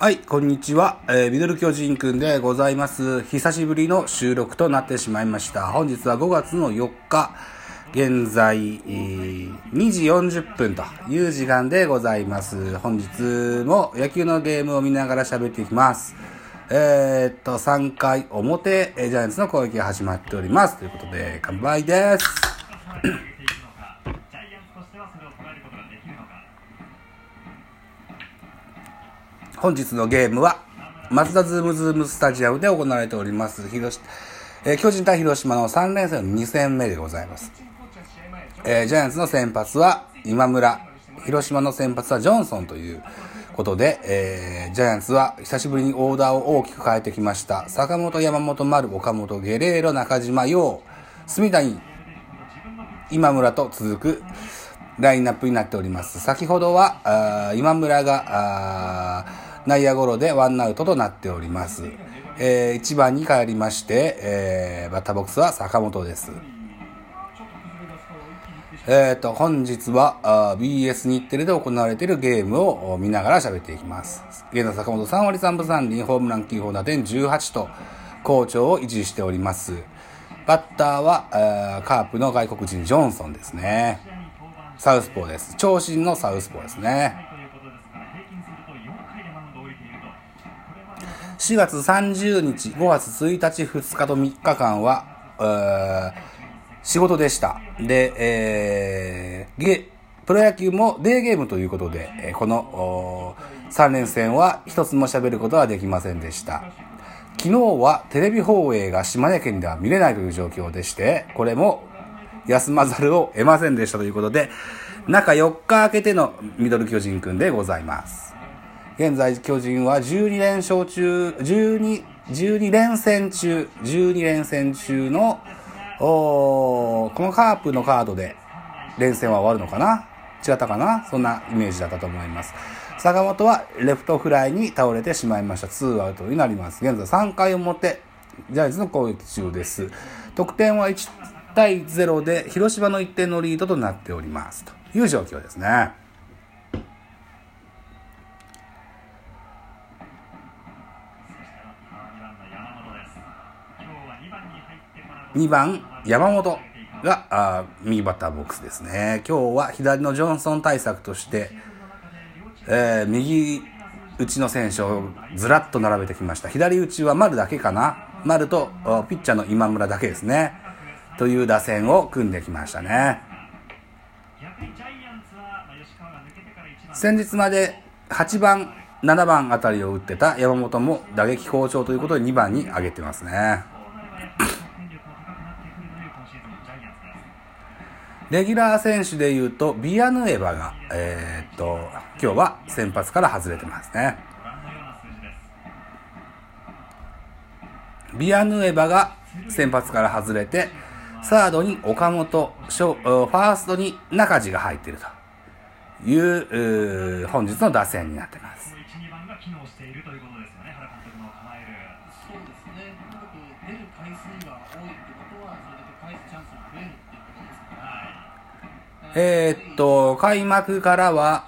はい、こんにちは。えーミドル巨人くんでございます。久しぶりの収録となってしまいました。本日は5月の4日、現在、えー2時40分という時間でございます。本日も野球のゲームを見ながら喋っていきます。えーっと、3回表、ジャイアンツの攻撃が始まっております。ということで、乾杯です。本日のゲームは、マツダズームズームスタジアムで行われております、広しえー巨人対広島の3連戦の2戦目でございます。えージャイアンツの先発は今村、広島の先発はジョンソンということで、えージャイアンツは久しぶりにオーダーを大きく変えてきました。坂本、山本、丸、岡本、ゲレーロ、中島、陽、住谷、今村と続くラインナップになっております。先ほどは、あ今村が、あ内野ゴロでワンアウトとなっております。え1番に帰りまして、えーバッターボックスは坂本です。えーと、本日はあ BS 日テレで行われているゲームを見ながら喋っていきます。現在坂本3割3分3厘、ホームラン9本打点18と好調を維持しております。バッターは、あーカープの外国人ジョンソンですね。サウスポーです。長身のサウスポーですね。4月30日、5月1日、2日と3日間は、仕事でした。で、えーゲ、プロ野球もデーゲームということで、この3連戦は一つも喋ることはできませんでした。昨日はテレビ放映が島根県では見れないという状況でして、これも休まざるを得ませんでしたということで、中4日明けてのミドル巨人くんでございます。現在巨人は12連勝中、12、12連戦中、12連戦中の、おこのカープのカードで連戦は終わるのかな？違ったかな？そんなイメージだったと思います。坂本はレフトフライに倒れてしまいました。ツーアウトになります。現在3回表、ジャイアンツの攻撃中です。得点は1対0で広島の1点のリードとなっております。という状況ですね。2番山本があ右バッターボックスですね。今日は左のジョンソン対策として、えー右打ちの選手をずらっと並べてきました。左打ちは丸だけかな。丸とピッチャーの今村だけですね。という打線を組んできましたね、先日まで8番7番あたりを打ってた山本も打撃好調ということで2番に上げてますね。レギュラー選手でいうと、ビアヌエバが、えーっと、今日は先発から外れてますね。ビアヌエバが先発から外れて、サードに岡本、ファーストに中地が入っているという、本日の打線になってます。1、2番が機能しているということですよね、そうですね、とにかく出る回数が多いってことは、それだえっとですから、えーっと、開幕からは、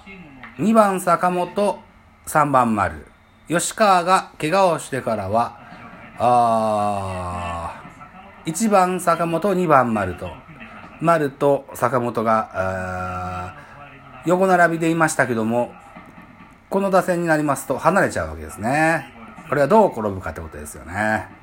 2番坂本、3番丸。吉川が怪我をしてからは、あ1番坂本、2番丸と、丸と坂本が、横並びでいましたけども、この打線になりますと離れちゃうわけですね。これはどう転ぶかってことですよね。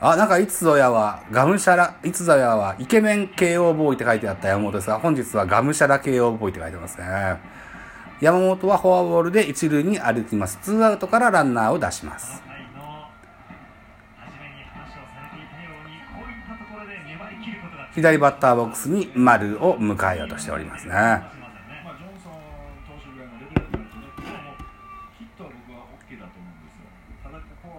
あ、なんか、いつぞやは、ガムシャラ、いつぞやは、イケメン KO ボーイって書いてあった山本ですが、本日はガムシャラ KO ボーイって書いてますね。山本はフォアボールで一塁に歩きます。ツーアウトからランナーを出します。左バッターボックスに丸を迎えようとしておりますね。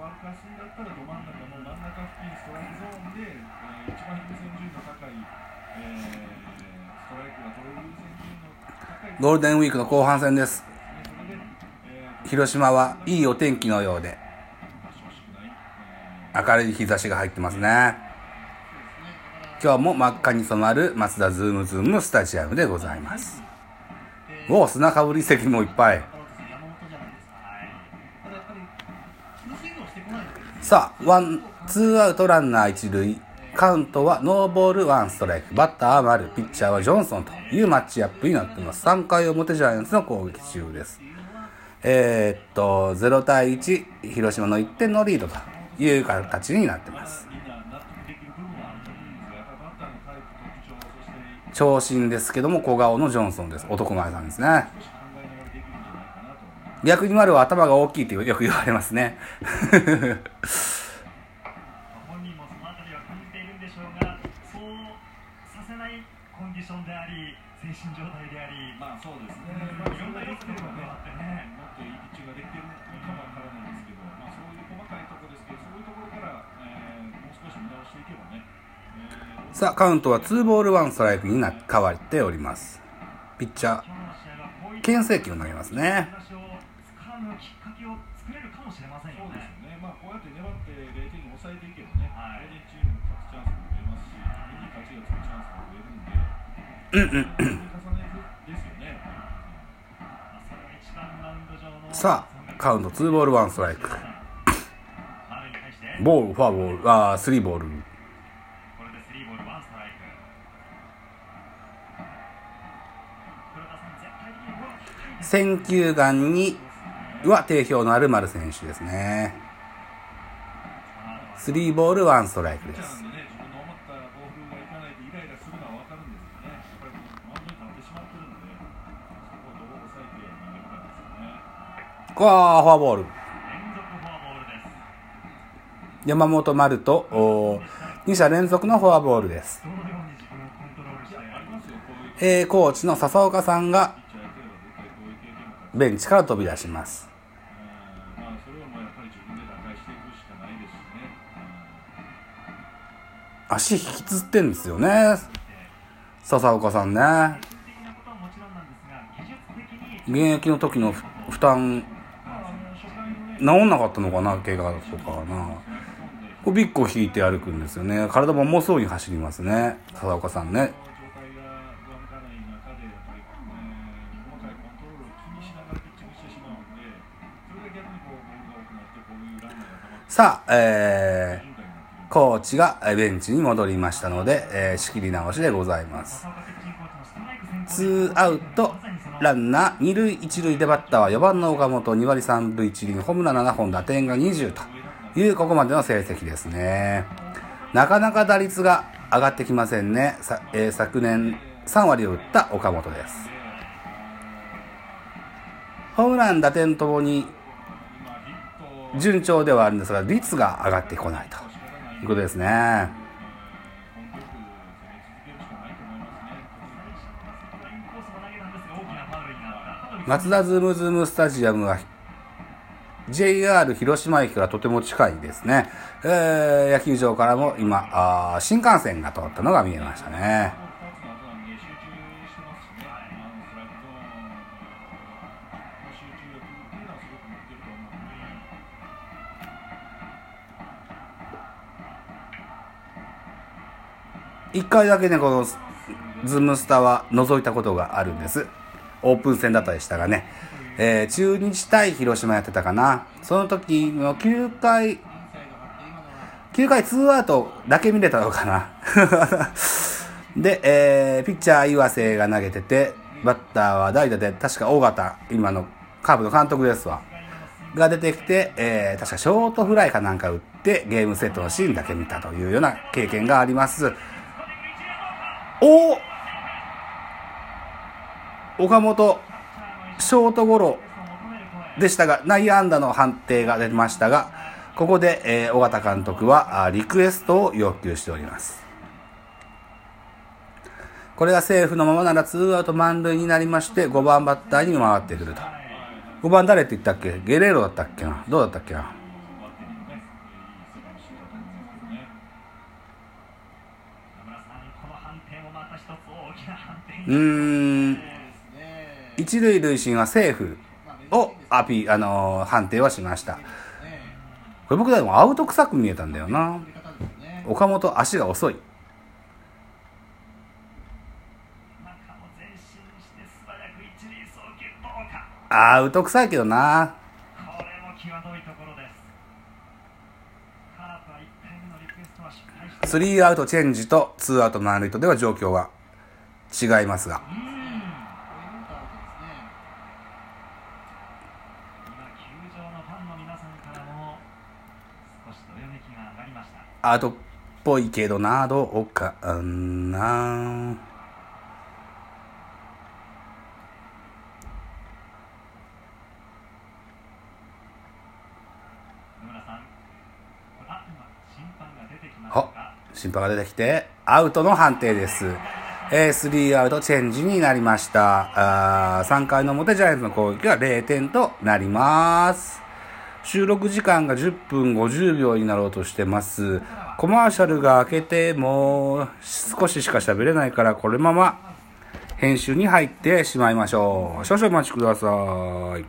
だ、ここを歩かすんだったら、ど真ん中の真ん中付近、ストライクゾーンで、えー一番優先順位の高い、えーストライクが取れる優先順位の高い、ゴールデンウィークの後半戦です。えー広島はいいお天気のようで、明るい日差しが入ってますね。今日も真っ赤に染まるマツダズームズームスタジアムでございます。おお、砂かぶり席もいっぱい。山さあ、ワン、ツーアウトランナー一塁。カウントはノーボールワンストライク。バッターは丸。ピッチャーはジョンソンというマッチアップになっています。3回表ジャイアンツの攻撃中です。えーっと、0対1、広島の1点のリードという形になっています。長身ですけども、小顔のジョンソンです。男前さんですね。逆に丸は頭が大きいってよく言われますね。本人もそのあたりは感じているんでしょうが、そうさせないコンディションであり、精神状態であり、まあそうですね、いまあ、ろんな要素が加わってね。もっといいピッチができてるのかもわからないですけど、まあ、そういう細かいところですけど、そういうところから、えーもう少し見直していけばね、えーさあ、カウントは2ボール1ストライクにな変わっております。ピッチャー、牽制球を投げますね。さあ、カウント2ボール1ストライク。ボール、フォアボール、あー、3ボール。これでスリーボールワン。にボールを引っかいて選球眼には定評のある丸選手ですね。3ボール1ストライクです。ここはフォアボール。山本丸と、2者連続のフォアボールです。えー、コーチの笹岡さんが。ベンチから飛び出します。足引きずってんですよね。笹岡さんね。現役の時の負担、治んなかったのかな、怪我とかはな。こうビッグを引いて歩くんですよね。体も重そうに走りますね。笹岡さんね。さあ、えー、コーチがベンチに戻りましたので、えー仕切り直しでございます。ツーアウト、ランナー2塁1塁でバッターは4番の岡本2割3分1厘、ホームラン7本、打点が20というここまでの成績ですね。なかなか打率が上がってきませんね。さえー昨年3割を打った岡本です。ホームラン、打点ともに、順調ではあるんですが、率が上がってこないということですね。マツダズムズムスタジアムは JR 広島駅からとても近いですね。えー野球場からも今あ、新幹線が通ったのが見えましたね。2つの後なんで集中してますしね、あのストライクゾーンの集中力っていうのはすごく持ってると思うので、1回だけね、このズームスタは覗いたことがあるんです。オープン戦だったでしたがね。えー中日対広島やってたかな。その時の9回、9回ツーアウトだけ見れたのかな。で、えーピッチャー岩瀬が投げてて、バッターは代打で、確か尾形、今のカープの監督ですわ。が出てきて、えー確かショートフライかなんか打って、ゲームセットのシーンだけ見たというような経験があります。お岡本、ショートゴロでしたが、内野安打の判定が出ましたが、ここで、えー尾形監督はあリクエストを要求しております。これがセーフのままならツーアウト満塁になりまして、5番バッターに回ってくると。5番誰って言ったっけ？ゲレーロだったっけな？どうだったっけな？うーん、一塁塁審はセーフをアピあのー判定はしました。これ僕でもアウト臭く見えたんだよな。岡本足が遅い。アウト臭いけどな。これも際どいところです3アウトチェンジと2アウト満塁とでは状況は違いますが。うんこれなんかアウトですね今球場のファンの皆さんからも少しどよめきが上がりましたアウトっぽいけどな、どうかな。あ今審判が出てきましたあか、審判が出てきて、アウトの判定です。えー、3アウトチェンジになりました。あー3回の表ジャイアンツの攻撃は0点となります。収録時間が10分50秒になろうとしてます。コマーシャルが明けてもう少ししか喋れないからこのまま編集に入ってしまいましょう。少々お待ちください。